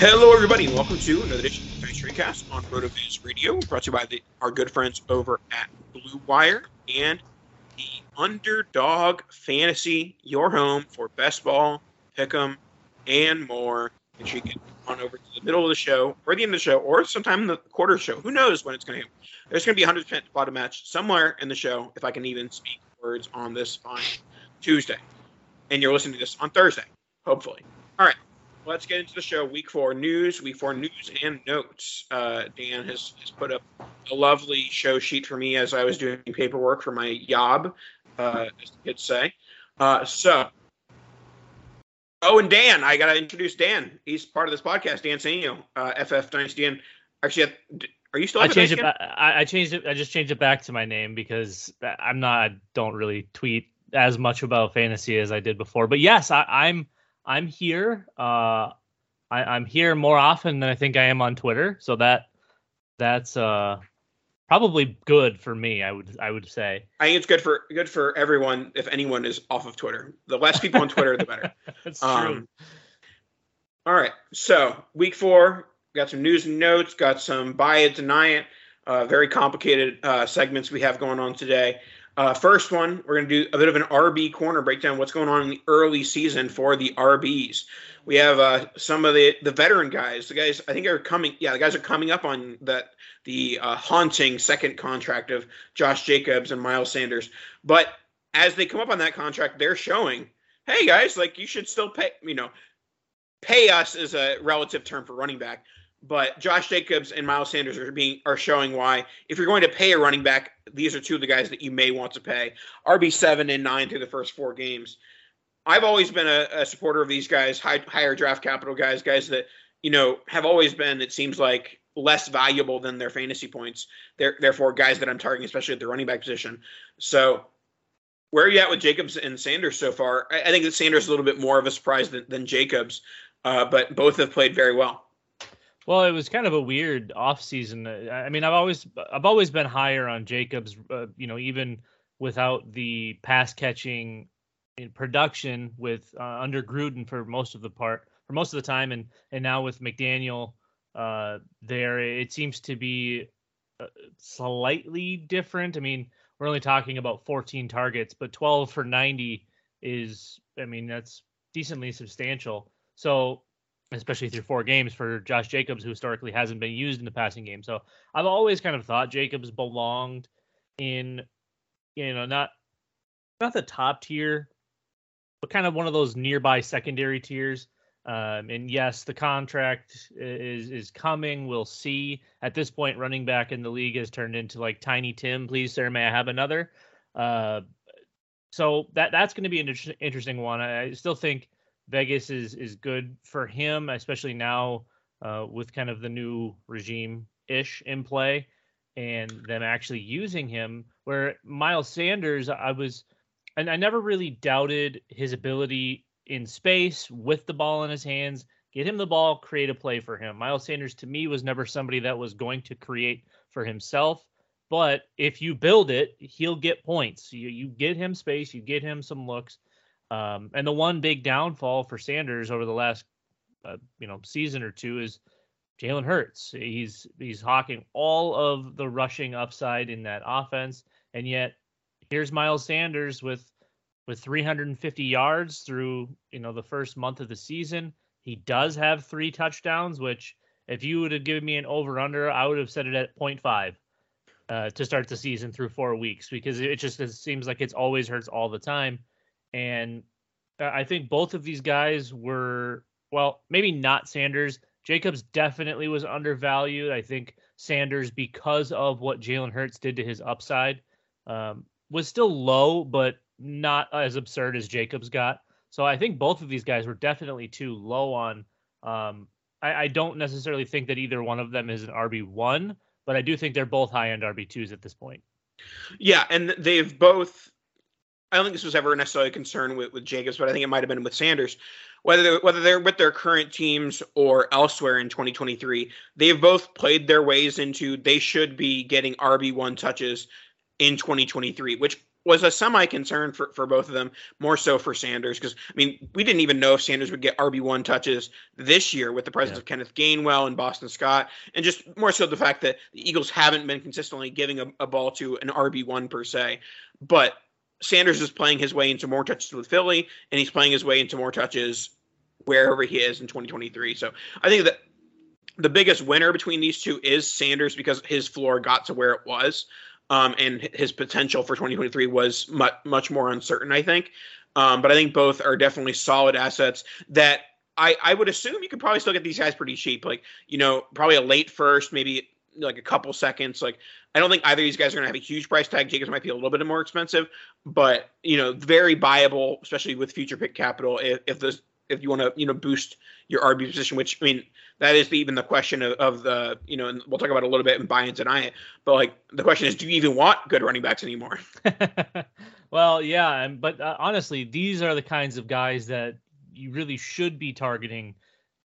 Hello, everybody, and welcome to another edition of Dynasty Tradecast on RotoViz Radio, brought to you by the, our good friends over at Blue Wire and the Underdog Fantasy, your home for best ball, pick'em, and more. And you get on over to the middle of the show, or the end of the show, or sometime in the quarter show. Who knows when it's going to happen? There's going to be a 100% bottom match somewhere in the show, if I can even speak words on this fine Tuesday. And you're listening to this on Thursday, hopefully. All right let's get into the show. Week four news, week four news and notes. Uh, Dan has, has put up a lovely show sheet for me as I was doing paperwork for my job, uh, as the kids say. Uh, so, oh, and Dan, I got to introduce Dan. He's part of this podcast, Dan Sanio, uh, FF Dynasty. And actually, are you still? I changed it. I, I changed it. I just changed it back to my name because I'm not. I don't really tweet as much about fantasy as I did before. But yes, I, I'm I'm here. Uh, I, am here more often than I think I am on Twitter, so that that's uh, probably good for me. I would I would say. I think it's good for good for everyone if anyone is off of Twitter. The less people on Twitter, the better. that's um, true. All right, so week four got some news and notes, got some buy it, deny it, uh, very complicated uh, segments we have going on today. Uh, first one, we're going to do a bit of an RB corner breakdown. What's going on in the early season for the RBs? We have uh, some of the the veteran guys. The guys I think are coming. Yeah, the guys are coming up on that the uh, haunting second contract of Josh Jacobs and Miles Sanders. But as they come up on that contract, they're showing, hey guys, like you should still pay. You know, pay us is a relative term for running back but Josh Jacobs and Miles Sanders are being are showing why if you're going to pay a running back, these are two of the guys that you may want to pay. RB seven and nine through the first four games. I've always been a, a supporter of these guys, high, higher draft capital guys, guys that you know have always been. It seems like less valuable than their fantasy points. They're, therefore, guys that I'm targeting, especially at the running back position. So, where are you at with Jacobs and Sanders so far? I, I think that Sanders is a little bit more of a surprise than, than Jacobs, uh, but both have played very well. Well, it was kind of a weird offseason. I mean, I've always I've always been higher on Jacobs, uh, you know, even without the pass catching production with uh, under Gruden for most of the part for most of the time, and and now with McDaniel uh, there, it seems to be uh, slightly different. I mean, we're only talking about 14 targets, but 12 for 90 is, I mean, that's decently substantial. So especially through four games for Josh Jacobs, who historically hasn't been used in the passing game. So I've always kind of thought Jacobs belonged in, you know, not not the top tier, but kind of one of those nearby secondary tiers. Um, and yes, the contract is is coming. We'll see. At this point, running back in the league has turned into like Tiny Tim. Please, sir, may I have another? Uh, so that that's going to be an inter- interesting one. I still think Vegas is is good for him, especially now uh, with kind of the new regime ish in play. and them actually using him. Where Miles Sanders, I was, and I never really doubted his ability in space with the ball in his hands. Get him the ball, create a play for him. Miles Sanders to me was never somebody that was going to create for himself. But if you build it, he'll get points. You you get him space, you get him some looks. Um, and the one big downfall for Sanders over the last uh, you know season or two is Jalen Hurts. He's he's hawking all of the rushing upside in that offense, and yet here's Miles Sanders with with 350 yards through you know the first month of the season. He does have three touchdowns, which if you would have given me an over under, I would have set it at 0.5 uh, to start the season through four weeks because it just it seems like it's always hurts all the time. And I think both of these guys were well, maybe not Sanders. Jacobs definitely was undervalued. I think Sanders, because of what Jalen Hurts did to his upside, um, was still low, but not as absurd as Jacobs got. So I think both of these guys were definitely too low on. Um, I, I, don't necessarily think that either one of them is an RB one, but I do think they're both high end RB twos at this point. Yeah, and they've both. I don't think this was ever necessarily a concern with, with Jacobs, but I think it might have been with Sanders. Whether they're, whether they're with their current teams or elsewhere in 2023, they've both played their ways into they should be getting RB one touches in 2023, which was a semi concern for, for both of them, more so for Sanders. Because, I mean, we didn't even know if Sanders would get RB1 touches this year with the presence yeah. of Kenneth Gainwell and Boston Scott. And just more so the fact that the Eagles haven't been consistently giving a, a ball to an RB1 per se. But Sanders is playing his way into more touches with Philly, and he's playing his way into more touches wherever he is in 2023. So I think that the biggest winner between these two is Sanders because his floor got to where it was um, and his potential for 2023 was much much more uncertain. I think, um, but I think both are definitely solid assets that I I would assume you could probably still get these guys pretty cheap. Like you know probably a late first, maybe like a couple seconds. Like I don't think either of these guys are going to have a huge price tag. Jacobs might be a little bit more expensive, but you know very viable, especially with future pick capital. If, if this if you want to you know boost your RB position, which I mean that is even the question of, of the you know, and we'll talk about a little bit in buy and deny it. But like the question is, do you even want good running backs anymore? well, yeah, but uh, honestly, these are the kinds of guys that you really should be targeting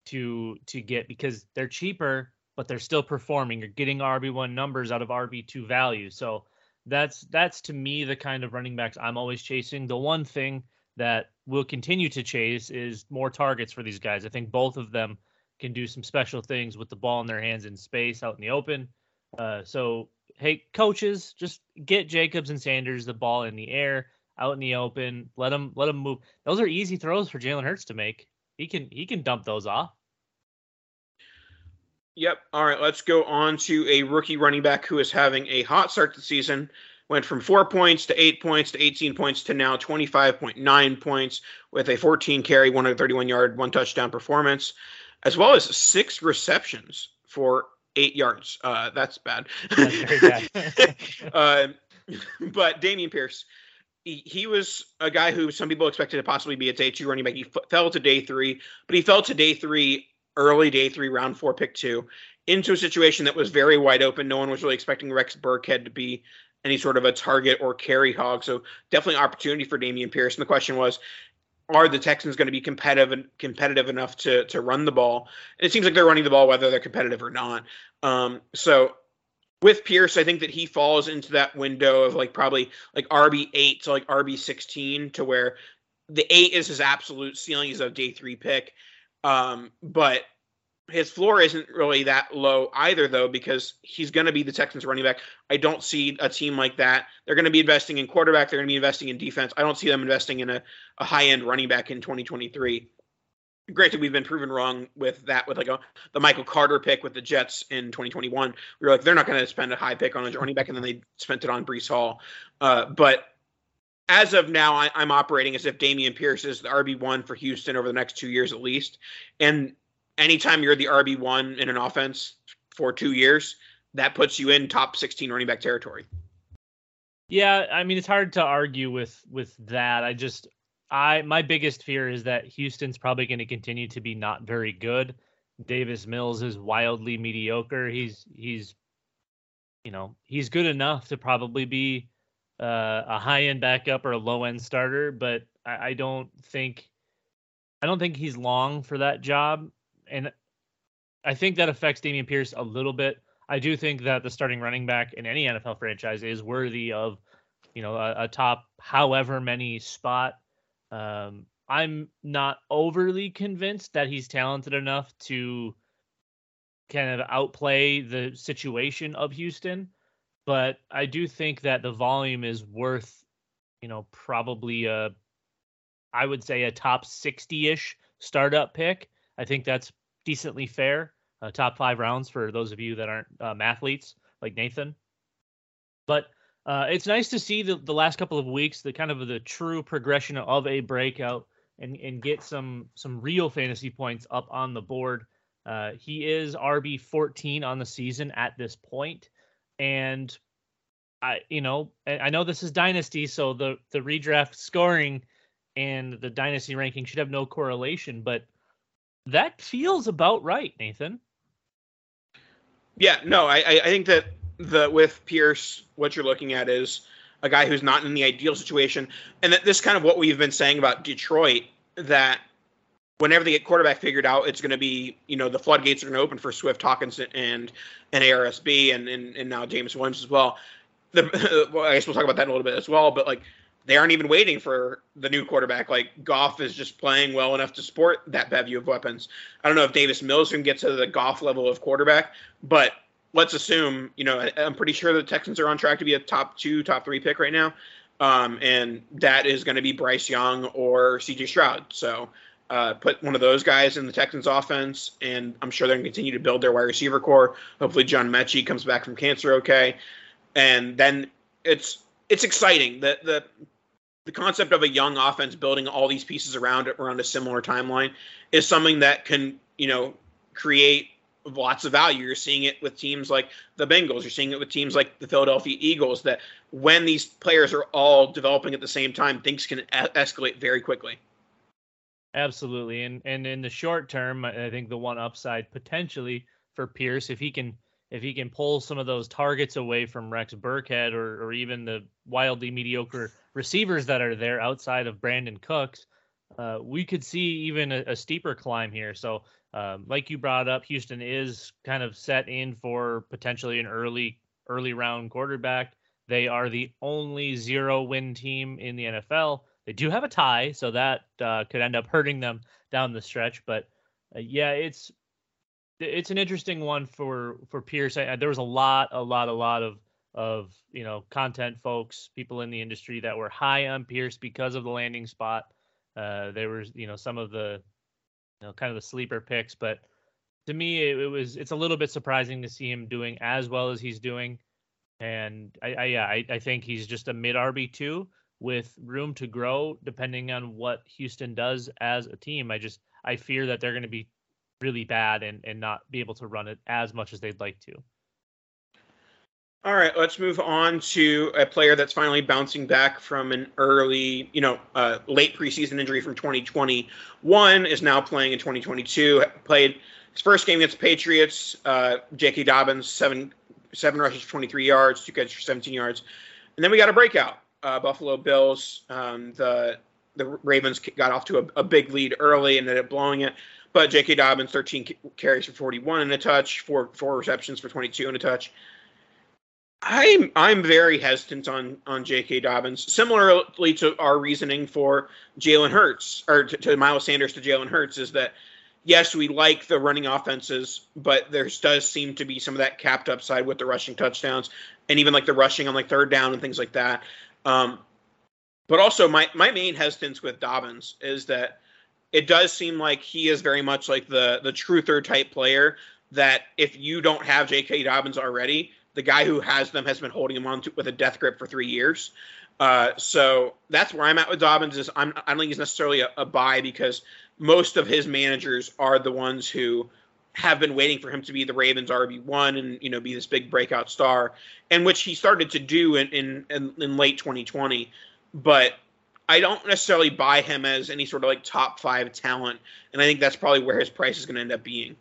to to get because they're cheaper, but they're still performing. You're getting RB one numbers out of RB two value, so that's that's to me the kind of running backs I'm always chasing. The one thing that we'll continue to chase is more targets for these guys. I think both of them can do some special things with the ball in their hands in space out in the open. Uh, so, hey, coaches, just get Jacobs and Sanders the ball in the air, out in the open. Let them let them move. Those are easy throws for Jalen Hurts to make. He can he can dump those off. Yep. All right. Let's go on to a rookie running back who is having a hot start to the season went from four points to eight points to 18 points to now 25.9 points with a 14 carry, 131 yard, one touchdown performance, as well as six receptions for eight yards. Uh, that's bad. That's bad. uh, but Dameon Pierce, he, he, was a guy who some people expected to possibly be a day two running back. He f- fell to day three, but he fell to day three, early day three, round four, pick two, into a situation that was very wide open. No one was really expecting Rex Burkhead to be any sort of a target or carry hog. So definitely an opportunity for Dameon Pierce. And the question was, are the Texans going to be competitive competitive enough to to run the ball? And it seems like they're running the ball whether they're competitive or not. Um, so with Pierce, I think that he falls into that window of like probably like RB eight to like RB sixteen to where the eight is his absolute ceiling. He's a day three pick. Um, but his floor isn't really that low either, though, because he's going to be the Texans running back. I don't see a team like that. They're going to be investing in quarterback. They're going to be investing in defense. I don't see them investing in a, a high end running back in 2023. Granted, we've been proven wrong with that with like a, the Michael Carter pick with the Jets in 2021. We were like, they're not going to spend a high pick on a running back, and then they spent it on Breece Hall. Uh, but as of now, I, am operating as if Dameon Pierce is the RB one for Houston over the next two years at least, and anytime you're the RB one in an offense for two years, that puts you in top 16 running back territory. Yeah, I mean it's hard to argue with with that. I just I my biggest fear is that Houston's probably going to continue to be not very good. Davis Mills is wildly mediocre. He's he's you know, he's good enough to probably be uh, a high end backup or a low end starter, but I, I don't think I don't think he's long for that job. And I think that affects Dameon Pierce a little bit. I do think that the starting running back in any NFL franchise is worthy of, you know, a, a top however many spot. Um, I'm not overly convinced that he's talented enough to kind of outplay the situation of Houston, but I do think that the volume is worth, you know, probably a, I would say a top 60 ish startup pick. I think that's decently fair. Uh, top five rounds for those of you that aren't um, athletes like Nathan. But uh, it's nice to see the, the last couple of weeks the kind of the true progression of a breakout and and get some some real fantasy points up on the board. Uh, he is RB 14 on the season at this point, and I you know I know this is dynasty, so the the redraft scoring and the dynasty ranking should have no correlation, but that feels about right, Nathan. Yeah, no, I I think that the with Pierce, what you're looking at is a guy who's not in the ideal situation, and that this is kind of what we've been saying about Detroit that whenever they get quarterback figured out, it's going to be you know the floodgates are going to open for Swift Hockenson and and ARSB and and, and now James Williams as well. The, well, I guess we'll talk about that in a little bit as well, but like they aren't even waiting for the new quarterback. Like Goff is just playing well enough to support that bevy of weapons. I don't know if Davis Mills can get to the Goff level of quarterback, but let's assume, you know, I'm pretty sure the Texans are on track to be a top two, top three pick right now. Um, and that is going to be Bryce Young or CJ Stroud. So uh, put one of those guys in the Texans offense, and I'm sure they're going to continue to build their wide receiver core. Hopefully, John Metchie comes back from cancer okay, and then it's it's exciting. The the the concept of a young offense building all these pieces around around a similar timeline is something that can you know create lots of value. You're seeing it with teams like the Bengals. You're seeing it with teams like the Philadelphia Eagles. That when these players are all developing at the same time, things can escalate very quickly. Absolutely, and and in the short term, I think the one upside potentially for Pierce, if he can if he can pull some of those targets away from Rex Burkhead or or even the wildly mediocre receivers that are there outside of Brandin Cooks, uh, we could see even a, a steeper climb here. So um, like you brought up, Houston is kind of set in for potentially an early early round quarterback. They are the only zero win team in the NFL. They do have a tie, so that uh, could end up hurting them down the stretch. But uh, yeah, it's it's an interesting one for for Pierce. I, there was a lot, a lot, a lot of of you know content folks, people in the industry that were high on Pierce because of the landing spot. Uh, there was you know some of the you know, kind of the sleeper picks. But to me, it, it, was it's a little bit surprising to see him doing as well as he's doing. And I, I yeah, I, I think he's just a mid RB two with room to grow depending on what Houston does as a team. I just I fear that they're going to be really bad and and not be able to run it as much as they'd like to. All right, let's move on to a player that's finally bouncing back from an early, you know, uh, late preseason injury from 2021 is now playing in 2022. Played his first game against Patriots. Uh, J.K. Dobbins seven seven rushes for 23 yards, two catches for 17 yards, and then we got a breakout. Uh, Buffalo Bills. Um, the the Ravens got off to a, a, big lead early and ended up blowing it. But J.K. Dobbins 13 carries for 41 and a touch, four four receptions for 22 and a touch. I'm I'm very hesitant on on J.K. Dobbins. Similarly to our reasoning for Jalen Hurts or to, to Miles Sanders to Jalen Hurts is that yes, we like the running offenses, but there does seem to be some of that capped upside with the rushing touchdowns and even like the rushing on like third down and things like that. Um, but also my my main hesitance with Dobbins is that it does seem like he is very much like the the truther type player that if you don't have J.K. Dobbins already the guy who has them has been holding him on to, with a death grip for three years. Uh, so that's where I'm at with Dobbins. Is I'm, I don't think he's necessarily a, a buy because most of his managers are the ones who have been waiting for him to be the Ravens RB one and you know be this big breakout star, and which he started to do in in, in, in late 2020. But I don't necessarily buy him as any sort of like top five talent, and I think that's probably where his price is going to end up being.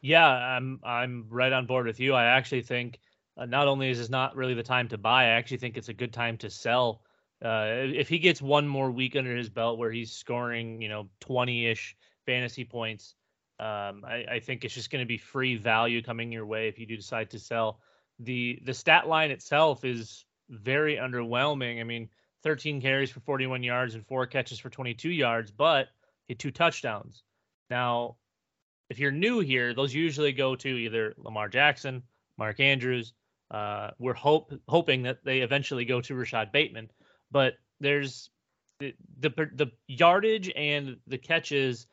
Yeah, I'm I'm right on board with you. I actually think uh, not only is this not really the time to buy, I actually think it's a good time to sell. Uh, if he gets one more week under his belt where he's scoring, you know, 20 ish fantasy points, um, I, I, think it's just going to be free value coming your way if you do decide to sell. The the stat line itself is very underwhelming. I mean, 13 carries for 41 yards and four catches for 22 yards, but hit two touchdowns. Now, if you're new here, those usually go to either Lamar Jackson, Mark Andrews. Uh, we're hope hoping that they eventually go to Rashod Bateman, but there's the, the the yardage and the catches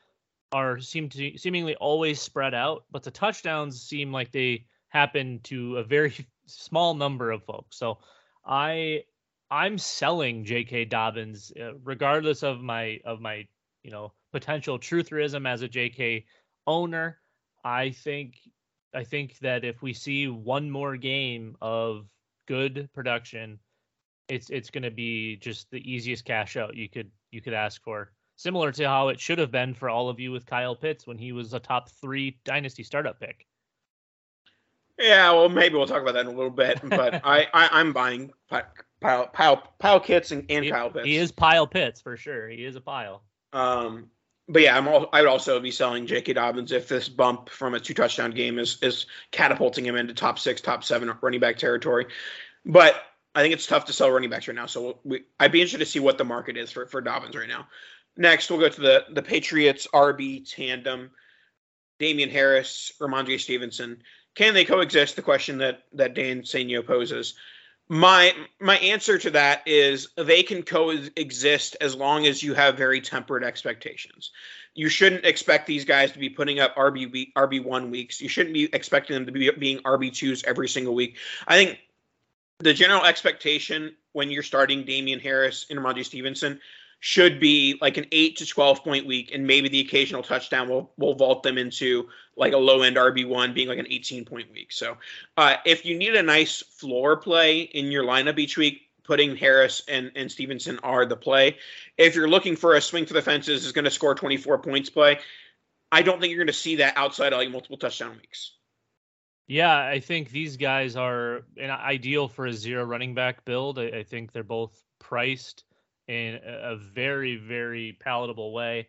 are seem to seemingly always spread out, but the touchdowns seem like they happen to a very small number of folks. So I I'm selling J.K. Dobbins uh, regardless of my of my you know potential trutherism as a J.K. owner. I think I think that if we see one more game of good production, it's it's going to be just the easiest cash out you could you could ask for. Similar to how it should have been for all of you with Kyle Pitts when he was a top three dynasty startup pick. Yeah, well, maybe we'll talk about that in a little bit. But I, I am buying pile pile pile kits and, and he, Kyle Pitts. He is pile Pitts for sure. He is a pile. Um, but yeah, I'm all, I would also be selling J.K. Dobbins if this bump from a two touchdown game is is catapulting him into top six, top seven running back territory. But I think it's tough to sell running backs right now. So we, I'd be interested to see what the market is for, for Dobbins right now. Next, we'll go to the the Patriots RB tandem, Damien Harris, Rhamondre Stevenson. Can they coexist? The question that that Dan Senio poses. My my answer to that is they can coexist as long as you have very tempered expectations. You shouldn't expect these guys to be putting up RB RB one weeks. You shouldn't be expecting them to be being RB twos every single week. I think the general expectation when you're starting Damien Harris and Rhamondre Stevenson should be like an eight to twelve point week, and maybe the occasional touchdown will will vault them into like a low end RB one being like an eighteen point week. So uh, if you need a nice floor play in your lineup each week, putting Harris and, and Stevenson are the play. If you're looking for a swing for the fences is going to score 24 points play, I don't think you're going to see that outside of like multiple touchdown weeks. Yeah, I think these guys are an ideal for a zero running back build. I, I think they're both priced in a very very palatable way.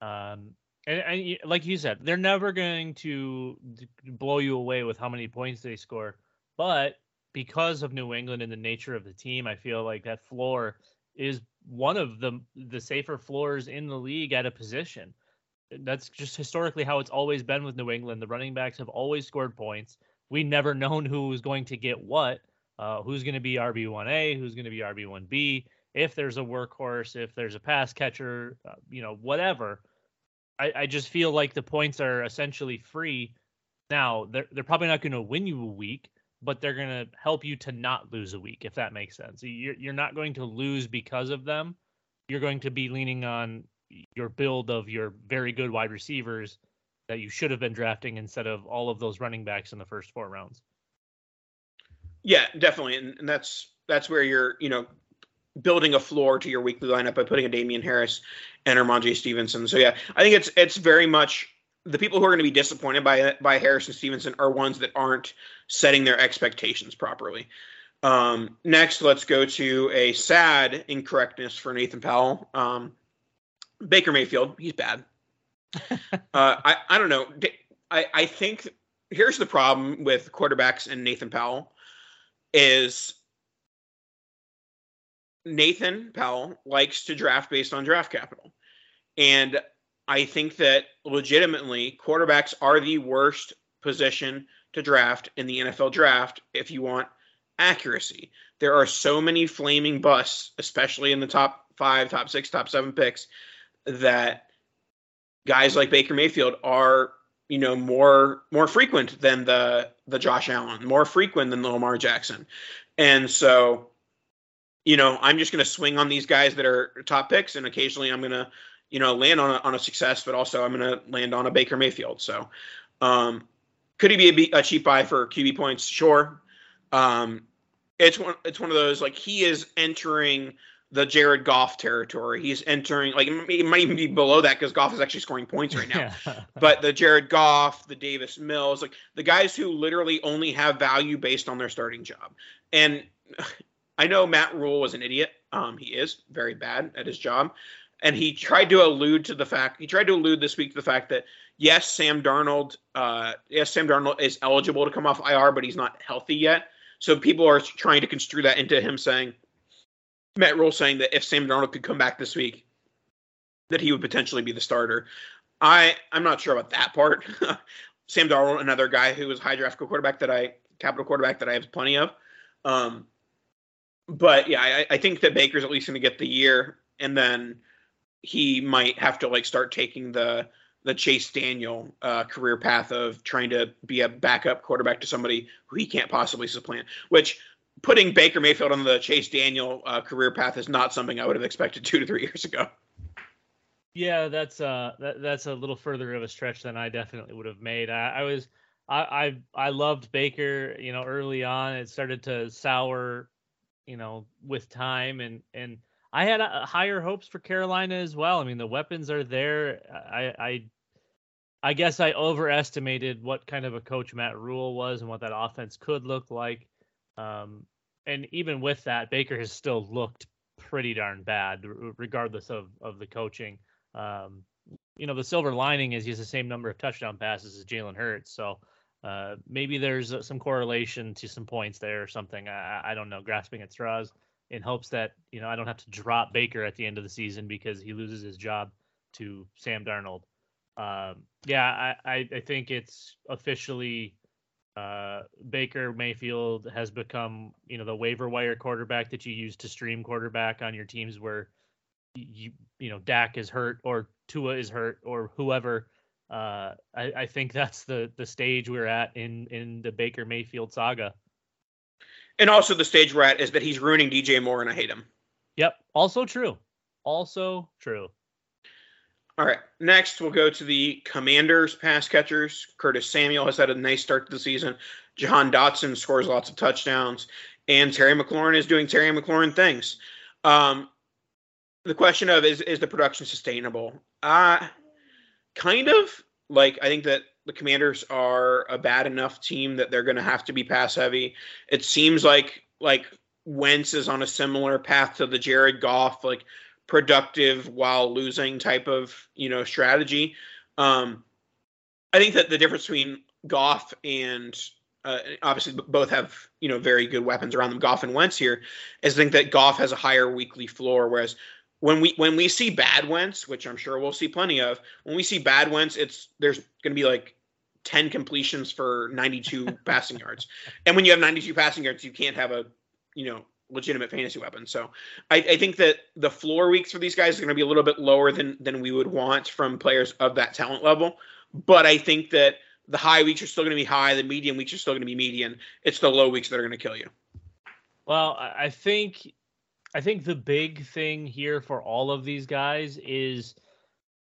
Um, and, and, like you said, they're never going to blow you away with how many points they score, but because of New England and the nature of the team, I feel like that floor is one of the the safer floors in the league at a position. That's just historically how it's always been with New England. The running backs have always scored points. We never known who was going to get what, uh, who's going to be RB one A, who's going to be RB one B if there's a workhorse, if there's a pass catcher, uh, you know, whatever. I, I just feel like the points are essentially free. Now they're they're probably not going to win you a week, but they're going to help you to not lose a week, if that makes sense. You're you're not going to lose because of them. You're going to be leaning on your build of your very good wide receivers that you should have been drafting instead of all of those running backs in the first four rounds. Yeah, definitely, and, and that's that's where you're you know building a floor to your weekly lineup by putting a Damien Harris and Rhamondre Stevenson. So yeah, I think it's it's very much the people who are going to be disappointed by by Harris and Stevenson are ones that aren't setting their expectations properly. Um, next, let's go to a sad incorrectness for Nathan Powell. Um, Baker Mayfield, he's bad. uh, I I don't know. I I think here's the problem with quarterbacks and Nathan Powell is Nathan Powell likes to draft based on draft capital. And I think that legitimately quarterbacks are the worst position to draft in the NFL draft if you want accuracy. There are so many flaming busts, especially in the top five, top six, top seven picks, that guys like Baker Mayfield are, you know, more more frequent than the the Josh Allen, more frequent than the Lamar Jackson. And so you know, I'm just going to swing on these guys that are top picks, and occasionally I'm going to, you know, land on a, on a success, but also I'm going to land on a Baker Mayfield. So, um, could he be a, a cheap buy for QB points? Sure. Um, it's one. It's one of those like he is entering the Jared Goff territory. He's entering like it might even be below that because Goff is actually scoring points right now. Yeah. but the Jared Goff, the Davis Mills, like the guys who literally only have value based on their starting job. And I know Matt Rhule was an idiot. Um, he is very bad at his job, and he tried to allude to the fact he tried to allude this week to the fact that yes, Sam Darnold, uh, yes, Sam Darnold is eligible to come off IR, but he's not healthy yet. So people are trying to construe that into him saying Matt Rhule saying that if Sam Darnold could come back this week, that he would potentially be the starter. I I'm not sure about that part. Sam Darnold, another guy who was high draft quarterback that I capital quarterback that I have plenty of. Um, but yeah, I, I think that Baker's at least going to get the year, and then he might have to like start taking the the Chase Daniel uh, career path of trying to be a backup quarterback to somebody who he can't possibly supplant. Which putting Baker Mayfield on the Chase Daniel uh, career path is not something I would have expected two to three years ago. Yeah, that's uh that, that's a little further of a stretch than I definitely would have made. I, I was I, I I loved Baker, you know, early on. It started to sour, you know, with time and and I had uh, higher hopes for Carolina as well. I mean, the weapons are there. I I I guess I overestimated what kind of a coach Matt Rhule was and what that offense could look like. Um, and even with that, Baker has still looked pretty darn bad, regardless of of the coaching. Um, you know, the silver lining is he has the same number of touchdown passes as Jalen Hurts, so uh, maybe there's some correlation to some points there or something. I, I don't know, grasping at straws in hopes that you know I don't have to drop Baker at the end of the season because he loses his job to Sam Darnold. Um, yeah, I, I, I think it's officially uh, Baker Mayfield has become, you know, the waiver wire quarterback that you use to stream quarterback on your teams where you, you know, Dak is hurt or Tua is hurt or whoever. Uh, I, I think that's the the stage we're at in in the Baker Mayfield saga. And also the stage we're at is that he's ruining DJ Moore, and I hate him. Yep. Also true. Also true. All right. Next, we'll go to the Commanders pass catchers. Curtis Samuel has had a nice start to the season. Jahan Dotson scores lots of touchdowns. And Terry McLaurin is doing Terry McLaurin things. Um, the question of is is the production sustainable? Uh kind of. Like I think that the Commanders are a bad enough team that they're going to have to be pass heavy. It seems like like Wentz is on a similar path to the Jared Goff like productive while losing type of you know strategy. Um, I think that the difference between Goff and uh, obviously both have you know very good weapons around them. Goff and Wentz here is I think that Goff has a higher weekly floor, whereas when we when we see bad Wentz, which I'm sure we'll see plenty of, when we see bad Wentz, it's there's going to be like 10 completions for 92 passing yards. And when you have 92 passing yards, you can't have a you know legitimate fantasy weapon. So I, I, think that the floor weeks for these guys are going to be a little bit lower than than we would want from players of that talent level. But I think that the high weeks are still going to be high, the medium weeks are still going to be median. It's the low weeks that are going to kill you. Well, I think I think the big thing here for all of these guys is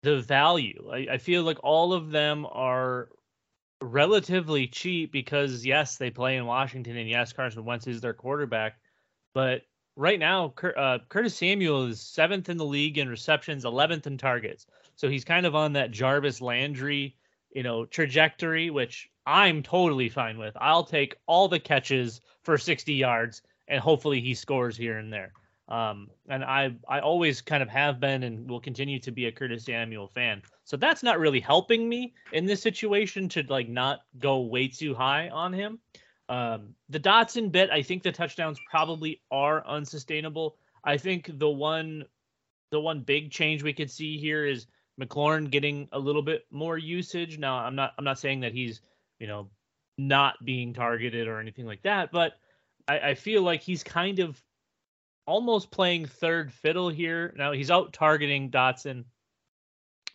the value. I, I feel like all of them are relatively cheap because yes, they play in Washington and yes, Carson Wentz is their quarterback but right now, uh, Curtis Samuel is seventh in the league in receptions, 11th in targets. So he's kind of on that Jarvis Landry, you know, trajectory, which I'm totally fine with. I'll take all the catches for 60 yards, and hopefully he scores here and there. Um, and I I always kind of have been and will continue to be a Curtis Samuel fan. So that's not really helping me in this situation to like not go way too high on him. Um, the Dotson bit, I think the touchdowns probably are unsustainable. I think the one the one big change we could see here is McLaurin getting a little bit more usage. Now, I'm not I'm not saying that he's you know not being targeted or anything like that, but I, I feel like he's kind of almost playing third fiddle here. Now he's out targeting Dotson,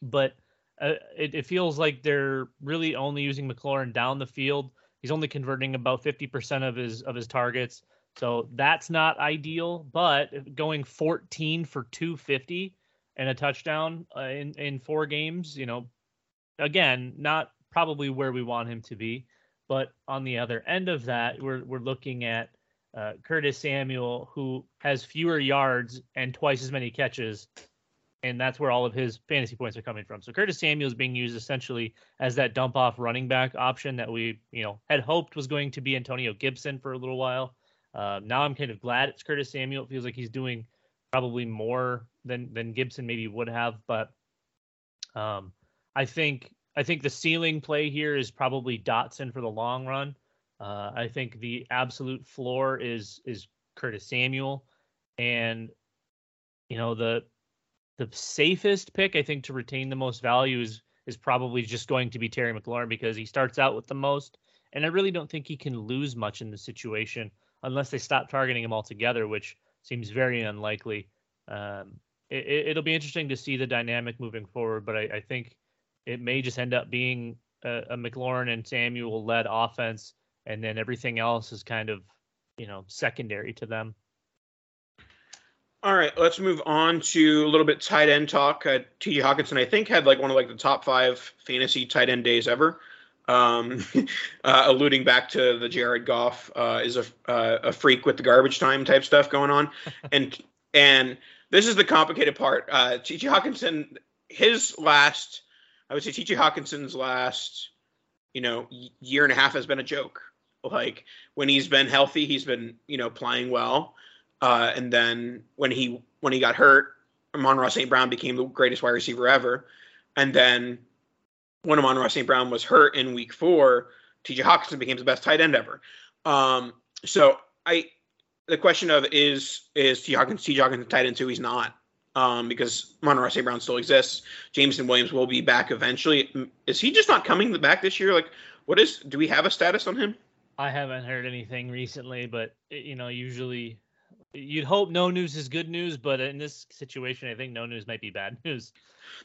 but uh, it, it feels like they're really only using McLaurin down the field. He's only converting about 50% of his of his targets. So that's not ideal, but going 14 for 250 and a touchdown uh, in in four games, you know, again, not probably where we want him to be, but on the other end of that, we're we're looking at uh, Curtis Samuel, who has fewer yards and twice as many catches, and that's where all of his fantasy points are coming from. So Curtis Samuel is being used essentially as that dump off running back option that we, you know, had hoped was going to be Antonio Gibson for a little while. Uh, now I'm kind of glad it's Curtis Samuel. It feels like he's doing probably more than than Gibson maybe would have, but um, I think I think the ceiling play here is probably Dotson for the long run. Uh, I think the absolute floor is is Curtis Samuel, and you know the the safest pick I think to retain the most value is is probably just going to be Terry McLaurin because he starts out with the most, and I really don't think he can lose much in the situation unless they stop targeting him altogether, which seems very unlikely. Um, it, will be interesting to see the dynamic moving forward, but I, I think it may just end up being a, a McLaurin and Samuel led offense, and then everything else is kind of you know secondary to them. All right, let's move on to a little bit tight end talk. Uh, T.J. Hockenson, I think, had like one of like the top five fantasy tight end days ever. Um, uh, alluding back to the Jared Goff uh, is a uh, a freak with the garbage time type stuff going on, and and this is the complicated part. Uh, T.J. Hockenson, his last, I would say T.J. Hockenson's last, you know, year and a half has been a joke. Like when he's been healthy, he's been you know playing well, uh, and then when he when he got hurt, Amon-Ra St. Brown became the greatest wide receiver ever, and then when Amon-Ra St. Brown was hurt in week four, TJ Hockenson became the best tight end ever. Um, so I, the question of is is T. Hawkins T. Hockenson tight end two? He's not. Um, because Amon-Ra St. Brown still exists. Jameson Williams will be back eventually. Is he just not coming back this year? Like, what is? Do we have a status on him? I haven't heard anything recently, but you know, usually you'd hope no news is good news, but in this situation, I think no news might be bad news.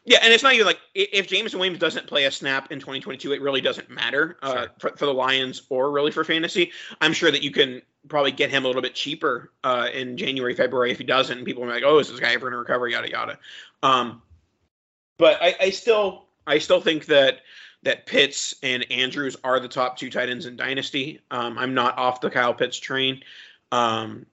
Yeah, and it's not even like if Jameson Williams doesn't play a snap in 2022, it really doesn't matter uh, sure. for, for, the Lions or really for fantasy. I'm sure that you can probably get him a little bit cheaper uh, in January, February if he doesn't. And people are like, "Oh, is this guy ever going to recover?" Yada yada. Um, but I, I still, I still think that that Pitts and Andrews are the top two tight ends in Dynasty. Um, I'm not off the Kyle Pitts train. Um,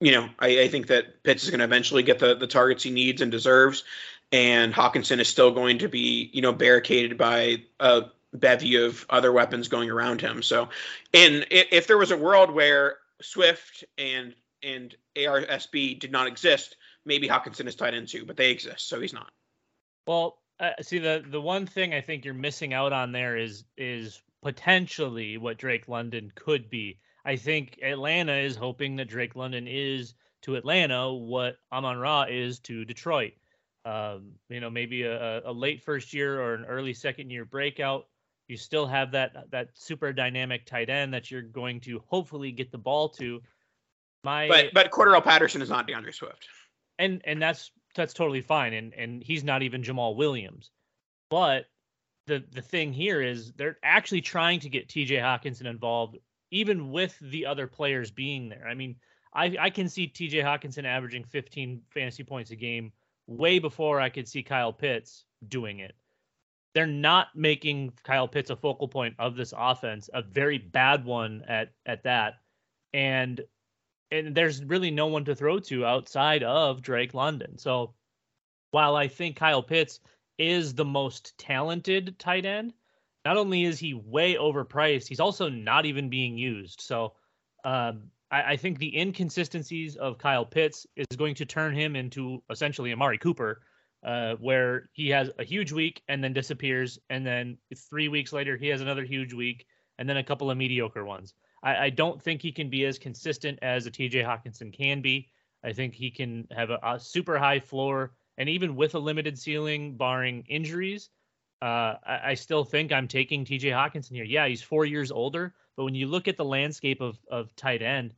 you know, I, I, think that Pitts is going to eventually get the, the targets he needs and deserves and Hockenson is still going to be, you know, barricaded by a bevy of other weapons going around him. So, and if there was a world where Swift and and ARSB did not exist, maybe Hockenson is tied into, but they exist, so he's not. Well, uh, see the the one thing I think you're missing out on there is is potentially what Drake London could be. I think Atlanta is hoping that Drake London is to Atlanta what Amon Ra is to Detroit um, you know, maybe a, a late first year or an early second year breakout. You still have that that super dynamic tight end that you're going to hopefully get the ball to. My but but Cordarrelle Patterson is not D'Andre Swift, and and that's that's totally fine, and and he's not even Jamaal Williams. But the the thing here is they're actually trying to get T.J. Hockenson involved, even with the other players being there. I mean, I I can see T.J. Hockenson averaging 15 fantasy points a game way before I could see Kyle Pitts doing it. They're not making Kyle Pitts a focal point of this offense, a very bad one at at that. And and there's really no one to throw to outside of Drake London. So while I think Kyle Pitts is the most talented tight end, not only is he way overpriced, he's also not even being used. So um, I, I, think the inconsistencies of Kyle Pitts is going to turn him into essentially Amari Cooper, uh, where he has a huge week and then disappears, and then three weeks later he has another huge week, and then a couple of mediocre ones. I, I don't think he can be as consistent as a TJ Hockenson can be. I think he can have a, a super high floor, and even with a limited ceiling, barring injuries, uh, I, I, still think I'm taking TJ Hockenson here. Yeah, he's four years older, but when you look at the landscape of of tight end,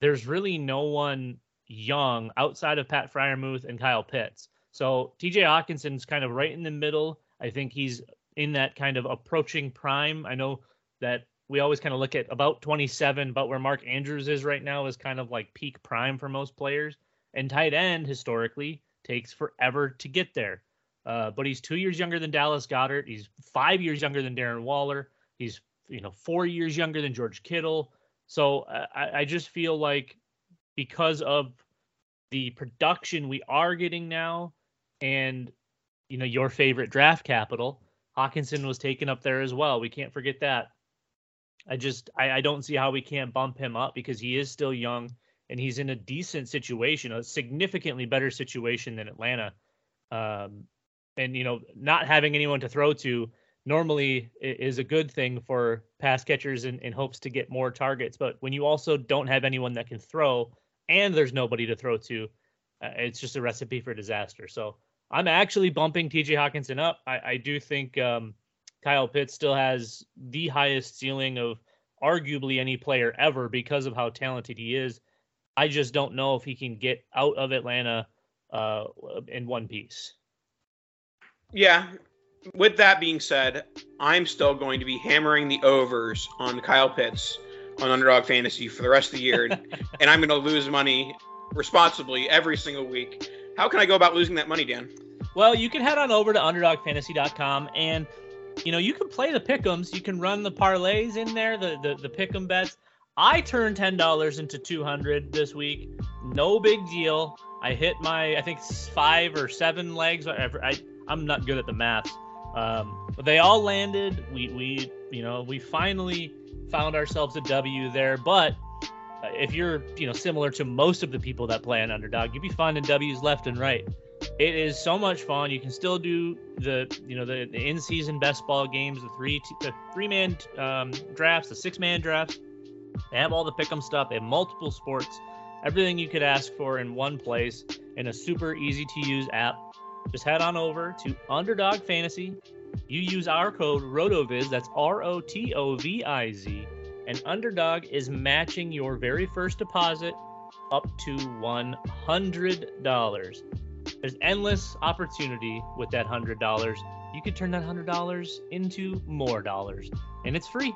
there's really no one young outside of Pat Freiermuth and Kyle Pitts. So TJ Hockenson's kind of right in the middle. I think he's in that kind of approaching prime. I know that we always kind of look at about 27, but where Mark Andrews is right now is kind of like peak prime for most players. And tight end historically takes forever to get there. Uh, but he's two years younger than Dallas Goedert. He's five years younger than Darren Waller. He's you know four years younger than George Kittle. So I, I just feel like because of the production we are getting now, and you know your favorite draft capital, Hockenson was taken up there as well. We can't forget that. I just I, I don't see how we can't bump him up because he is still young and he's in a decent situation, a significantly better situation than Atlanta. Um, and you know, not having anyone to throw to normally is a good thing for pass catchers in, in hopes to get more targets. But when you also don't have anyone that can throw and there's nobody to throw to, uh, it's just a recipe for disaster. So I'm actually bumping TJ Hockenson up. I, I do think um, Kyle Pitts still has the highest ceiling of arguably any player ever because of how talented he is. I just don't know if he can get out of Atlanta uh, in one piece. Yeah. With that being said, I'm still going to be hammering the overs on Kyle Pitts on Underdog Fantasy for the rest of the year, and I'm going to lose money responsibly every single week. How can I go about losing that money, Dan? Well, you can head on over to underdogfantasy.com and you know you can play the pickums. You can run the parlays in there, the the, the pick'em bets. I turned ten dollars into two hundred this week. No big deal. I hit my I think five or seven legs. Whatever. I I'm not good at the math. Um, but they all landed. We we you know we finally found ourselves a W there. But if you're you know similar to most of the people that play on Underdog, you'd be finding W's left and right. It is so much fun. You can still do the you know the, the in-season best ball games, the three the three-man um, drafts, the six-man drafts. They have all the pick'em stuff. Have multiple sports, everything you could ask for in one place in a super easy to use app. Just head on over to Underdog Fantasy. You use our code ROTOVIZ. That's R O T O V I Z. And Underdog is matching your very first deposit up to $100. There's endless opportunity with that $100. You could turn that $100 into more dollars, and it's free.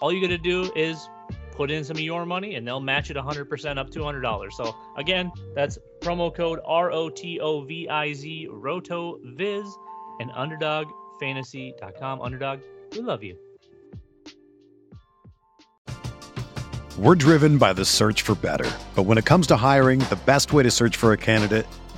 All you got to do is put in some of your money, and they'll match it 100% up to $100. So, again, that's promo code R O T O V I Z, RotoViz, and UnderdogFantasy.com. Underdog, we love you. We're driven by the search for better. But when it comes to hiring, the best way to search for a candidate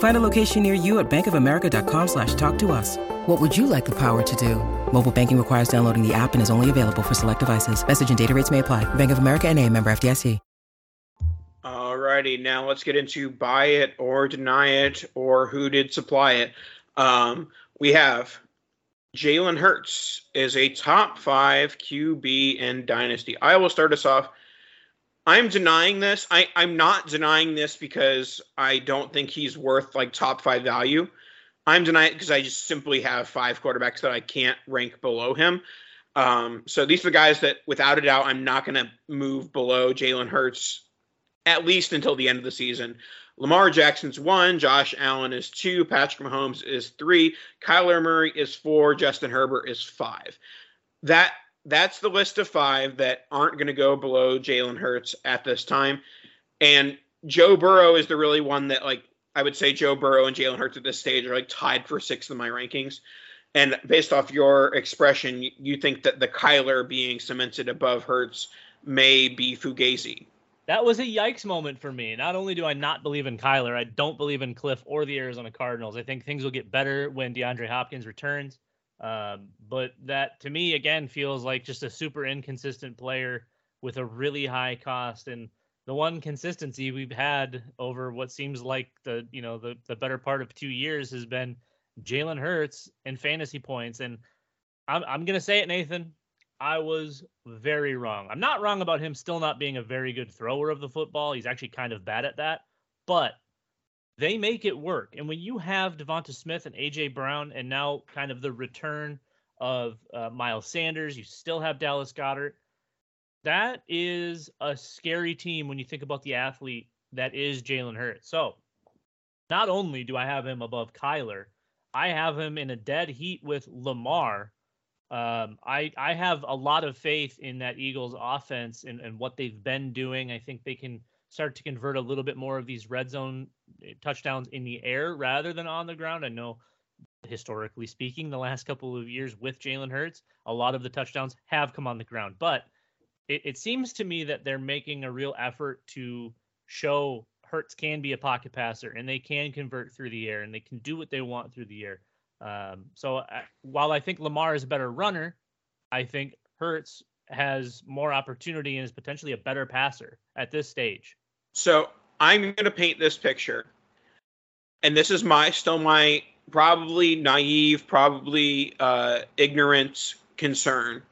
Find a location near you at bankofamerica.com slash talk to us. What would you like the power to do? Mobile banking requires downloading the app and is only available for select devices. Message and data rates may apply. Bank of America and a member FDIC. Alrighty, now let's get into buy it or deny it or who did supply it. Um, we have Jalen Hurts is a top five QB in Dynasty. I will start us off. I'm denying this. I, I'm not denying this because I don't think he's worth like top five value. I'm denying it because I just simply have five quarterbacks that I can't rank below him. Um, so these are the guys that, without a doubt, I'm not going to move below Jalen Hurts at least until the end of the season. Lamar Jackson's one, Josh Allen is two, Patrick Mahomes is three, Kyler Murray is four, Justin Herbert is five. That that's the list of five that aren't going to go below Jalen Hurts at this time, and Joe Burrow is the really one that like I would say Joe Burrow and Jalen Hurts at this stage are like tied for sixth in my rankings. And based off your expression, you think that the Kyler being cemented above Hurts may be Fugazi. That was a yikes moment for me. Not only do I not believe in Kyler, I don't believe in Kliff or the Arizona Cardinals. I think things will get better when DeAndre Hopkins returns. Um, but that to me again feels like just a super inconsistent player with a really high cost and the one consistency we've had over what seems like the you know the the better part of two years has been Jalen Hurts and fantasy points. And I'm I'm gonna say it, Nathan. I was very wrong. I'm not wrong about him still not being a very good thrower of the football. He's actually kind of bad at that. But they make it work. And when you have Devonta Smith and AJ Brown, and now kind of the return of uh, Miles Sanders, you still have Dallas Goedert. That is a scary team when you think about the athlete that is Jalen Hurts. So, not only do I have him above Kyler, I have him in a dead heat with Lamar. Um, I I have a lot of faith in that Eagles offense and, and what they've been doing. I think they can start to convert a little bit more of these red zone eh, touchdowns in the air rather than on the ground. I know historically speaking, the last couple of years with Jalen Hurts, a lot of the touchdowns have come on the ground. But it, it seems to me that they're making a real effort to show Hurts can be a pocket passer and they can convert through the air and they can do what they want through the air. Um, so uh, while I think Lamar is a better runner, I think Hurts has more opportunity and is potentially a better passer at this stage. So I'm going to paint this picture, and this is my still my probably naive, probably uh, ignorant concern.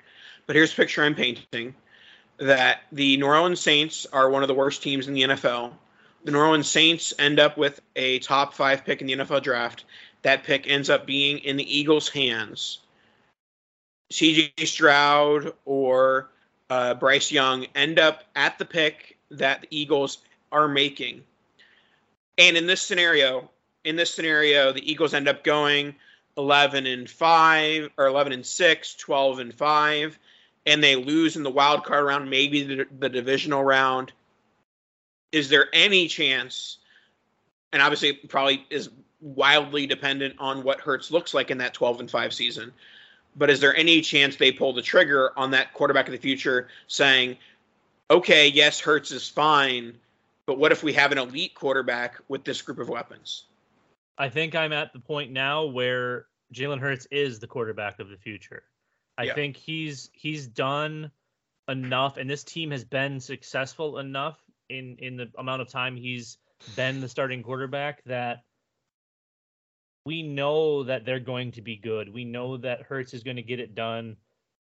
But here's a picture I'm painting: that the New Orleans Saints are one of the worst teams in the NFL. The New Orleans Saints end up with a top five pick in the NFL draft. That pick ends up being in the Eagles' hands. CJ Stroud or uh, Bryce Young end up at the pick that the Eagles are making. And in this scenario, in this scenario, the Eagles end up going 11 and 5 or 11 and 6, 12 and 5, and they lose in the wild card round, maybe the, the divisional round. Is there any chance? And obviously, probably is wildly dependent on what Hurts looks like in that 12 and 5 season. But is there any chance they pull the trigger on that quarterback of the future saying, okay, yes, Hurts is fine, but what if we have an elite quarterback with this group of weapons? I think I'm at the point now where Jalen Hurts is the quarterback of the future. I yeah. think he's he's done enough, and this team has been successful enough in in the amount of time he's been the starting quarterback that we know that they're going to be good. We know that Hurts is going to get it done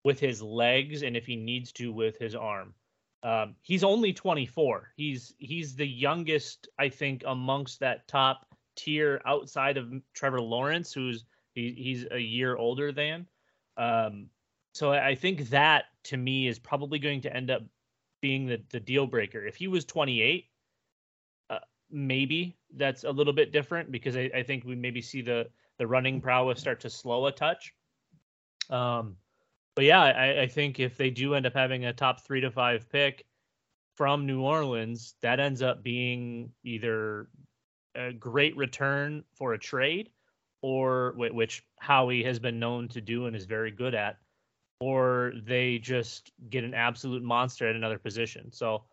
with his legs and if he needs to with his arm. Um, he's only 24. He's he's the youngest, I think, amongst that top tier outside of Trevor Lawrence, who's he, he's a year older than. Um, so I think that to me is probably going to end up being the the deal breaker. If he was 28, uh, maybe that's a little bit different because I, I think we maybe see the the running prowess start to slow a touch. Um, but yeah, I, I think if they do end up having a top three to five pick from New Orleans, that ends up being either a great return for a trade, or which Howie has been known to do and is very good at, or they just get an absolute monster at another position. So,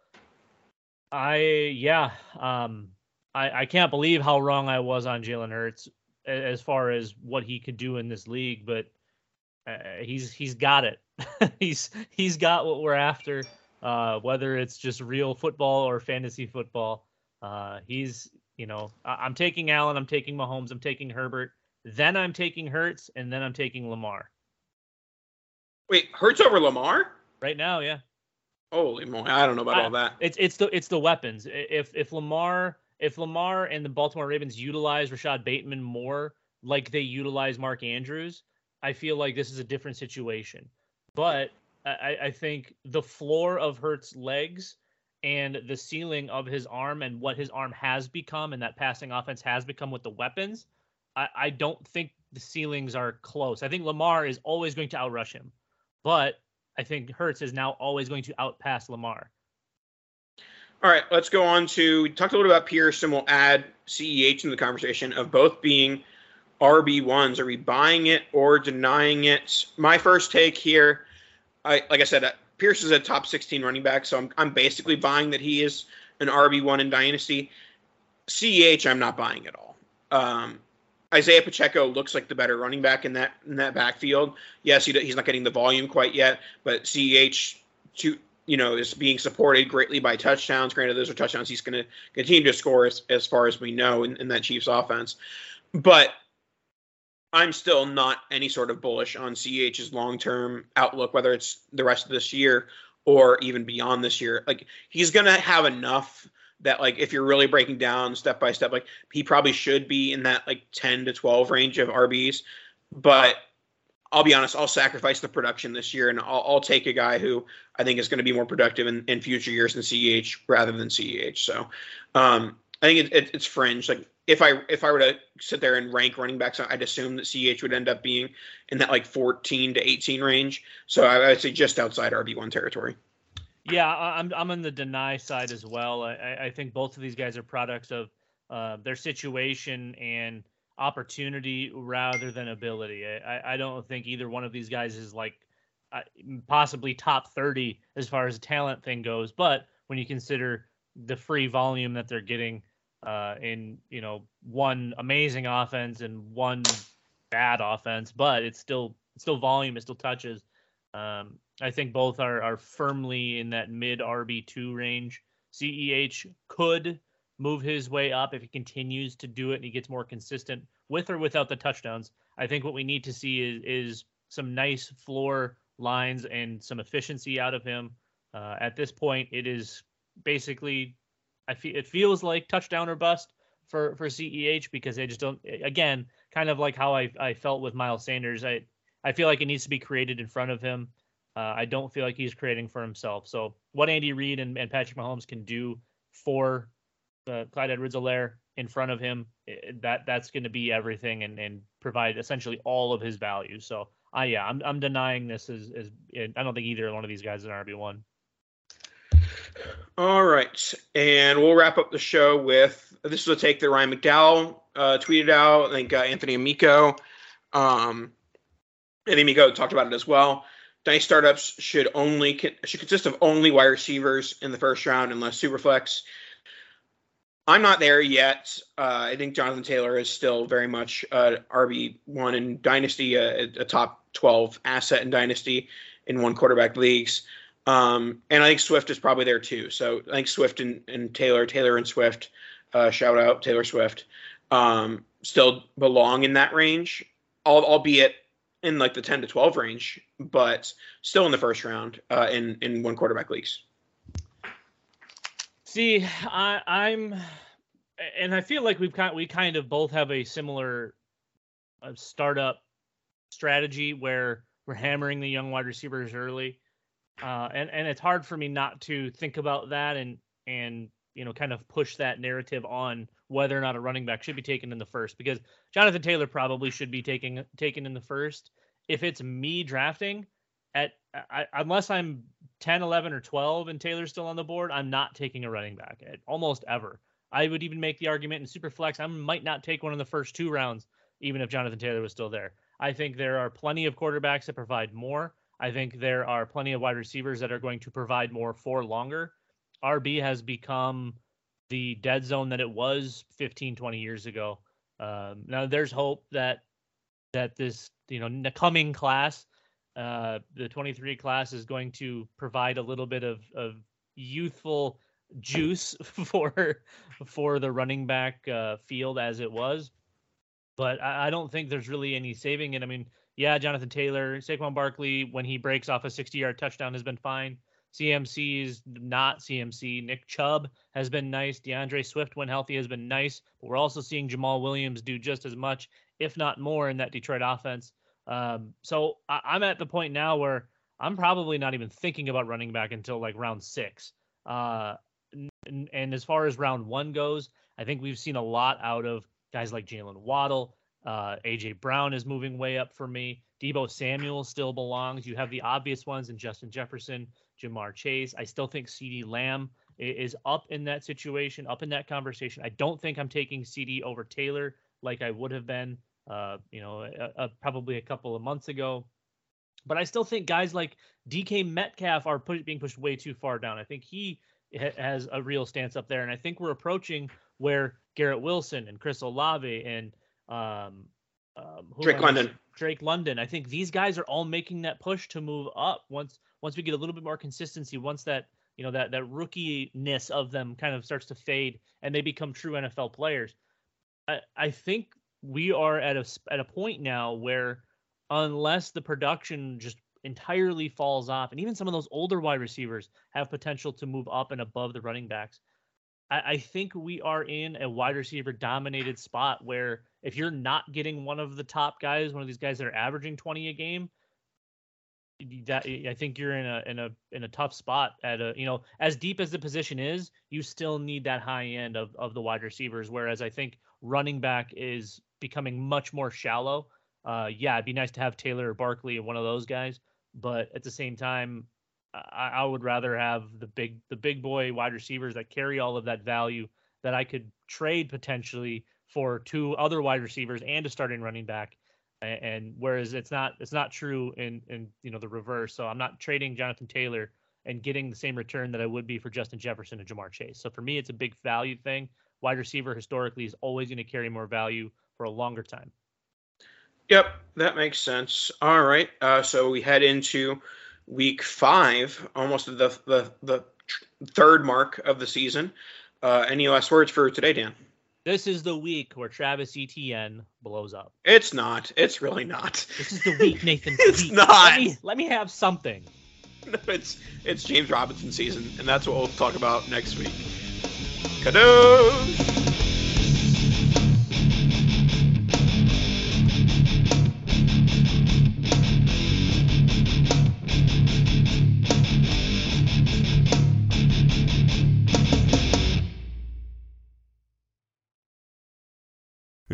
I yeah, um, I I can't believe how wrong I was on Jalen Hurts as far as what he could do in this league, but uh, he's he's got it. he's he's got what we're after. Uh, whether it's just real football or fantasy football, uh, he's you know I- am taking Allen, I'm taking Mahomes, I'm taking Herbert, then I'm taking Hurts, and then I'm taking Lamar. Wait, Hurts over Lamar? Right now, yeah. Holy moly, I don't know about I, all that. It's it's the it's the weapons. If if Lamar if Lamar and the Baltimore Ravens utilize Rashod Bateman more like they utilize Mark Andrews, I feel like this is a different situation. But I, I think the floor of Hurts' legs and the ceiling of his arm and what his arm has become and that passing offense has become with the weapons, I, I don't think the ceilings are close. I think Lamar is always going to outrush him, but I think Hurts is now always going to outpass Lamar. All right, let's go on to we talked a little about Pierce, and we'll add CEH in the conversation of both being RB ones. Are we buying it or denying it? My first take here, I like I said, uh, Pierce is a top 16 running back, so I'm I'm basically buying that he is an RB one in Dynasty. CEH, I'm not buying at all. Um, Isaiah Pacheco looks like the better running back in that in that backfield. Yes, he, he's not getting the volume quite yet, but CEH to you know is being supported greatly by touchdowns. Granted, those are touchdowns he's going to continue to score as, as far as we know in, in that Chiefs offense. But I'm still not any sort of bullish on CEH's long term outlook, whether it's the rest of this year or even beyond this year. Like he's going to have enough that like if you're really breaking down step by step like he probably should be in that like 10 to 12 range of rbs but i'll be honest i'll sacrifice the production this year and i'll, I'll take a guy who i think is going to be more productive in, in future years than ceh rather than ceh so um, i think it, it, it's fringe. Like if i if i were to sit there and rank running backs i'd assume that Ch would end up being in that like 14 to 18 range so i would say just outside rb1 territory yeah, I'm I'm on the deny side as well. I, I think both of these guys are products of uh, their situation and opportunity rather than ability. I, I don't think either one of these guys is like uh, possibly top 30 as far as talent thing goes. But when you consider the free volume that they're getting uh, in, you know, one amazing offense and one bad offense, but it's still it's still volume, it still touches. Um, I think both are are firmly in that mid RB two range. CEH could move his way up if he continues to do it and he gets more consistent with or without the touchdowns. I think what we need to see is is some nice floor lines and some efficiency out of him. Uh, at this point, it is basically, I feel it feels like touchdown or bust for for CEH because they just don't. Again, kind of like how I I felt with Miles Sanders. I I feel like it needs to be created in front of him. Uh, I don't feel like he's creating for himself. So what Andy Reid and, and Patrick Mahomes can do for uh, Clyde Edwards-Helaire in front of him, that that's going to be everything and, and provide essentially all of his value. So I uh, yeah, I'm I'm denying this as I don't think either one of these guys is an RB one. All right, and we'll wrap up the show with this is a take that Ryan McDowell uh, tweeted out. I think uh, Anthony Amico, um, Anthony Amico talked about it as well. Dice startups should only should consist of only wide receivers in the first round unless superflex. I'm not there yet. Uh, I think Jonathan Taylor is still very much uh, RB one in Dynasty, a, a, top 12 asset in Dynasty in one quarterback leagues. Um, and I think Swift is probably there too. So I think Swift and, and Taylor, Taylor and Swift, uh, shout out Taylor Swift, um, still belong in that range, albeit in like the 10 to 12 range, but still in the first round uh, in in one quarterback leagues. See, I, I'm, and I feel like we've kind we kind of both have a similar uh, startup strategy where we're hammering the young wide receivers early, uh, and and it's hard for me not to think about that and and you know kind of push that narrative on whether or not a running back should be taken in the first because Jonathan Taylor probably should be taken taken in the first. If it's me drafting at I, unless I'm 10, 11 or 12 and Taylor's still on the board, I'm not taking a running back at almost ever. I would even make the argument in super flex I might not take one in the first two rounds even if Jonathan Taylor was still there. I think there are plenty of quarterbacks that provide more. I think there are plenty of wide receivers that are going to provide more for longer. RB has become the dead zone that it was 15, 20 years ago. Um, now there's hope that that this you know coming class, uh, the 23 class is going to provide a little bit of of youthful juice for for the running back uh, field as it was. But I, I, don't think there's really any saving it. I mean, yeah, Jonathan Taylor, Saquon Barkley, when he breaks off a 60 yard touchdown, has been fine. CMC is not CMC. Nick Chubb has been nice. D'Andre Swift, when healthy, has been nice. But we're also seeing Jamaal Williams do just as much, if not more, in that Detroit offense. Um, so I- am at the point now where I'm probably not even thinking about running back until like round six. Uh, and, and as far as round one goes, I think we've seen a lot out of guys like Jaylen Waddle. Uh, AJ Brown is moving way up for me. Deebo Samuel still belongs. You have the obvious ones in Justin Jefferson, Ja'Marr Chase. I still think CeeDee Lamb is up in that situation, up in that conversation. I don't think I'm taking CeeDee over Taylor like I would have been, uh, you know, a, a, probably a couple of months ago. But I still think guys like DK Metcalf are being pushed way too far down. I think he ha- has a real stance up there, and I think we're approaching where Garrett Wilson and Chris Olave and um, um, Drake London. Drake London. I think these guys are all making that push to move up once once we get a little bit more consistency. Once that you know that that rookie-ness of them kind of starts to fade and they become true NFL players. I, I think we are at a at a point now where unless the production just entirely falls off, and even some of those older wide receivers have potential to move up and above the running backs. I, I think we are in a wide receiver dominated spot where if you're not getting one of the top guys, one of these guys that are averaging 20 a game, that I think you're in a in a in a tough spot at a you know as deep as the position is, you still need that high end of of the wide receivers. Whereas I think running back is becoming much more shallow. Uh, yeah, it'd be nice to have Taylor or Barkley or one of those guys, but at the same time, I, I would rather have the big the big boy wide receivers that carry all of that value that I could trade potentially for two other wide receivers and a starting running back. And, and whereas it's not it's not true in in you know the reverse. So I'm not trading Jonathan Taylor and getting the same return that I would be for Justin Jefferson and Ja'Marr Chase. So for me, it's a big value thing. Wide receiver historically is always going to carry more value for a longer time. Yep, that makes sense. All right, uh, so we head into week five, almost the the the third mark of the season. Uh, any last words for today, Dan? This is the week where Travis Etienne blows up. It's not. It's really not. This is the week, Nathan. it's week. not. Let me, let me have something. No, it's it's James Robinson season, and that's what we'll talk about next week. Kadosh!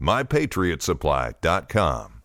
mypatriotsupply.com.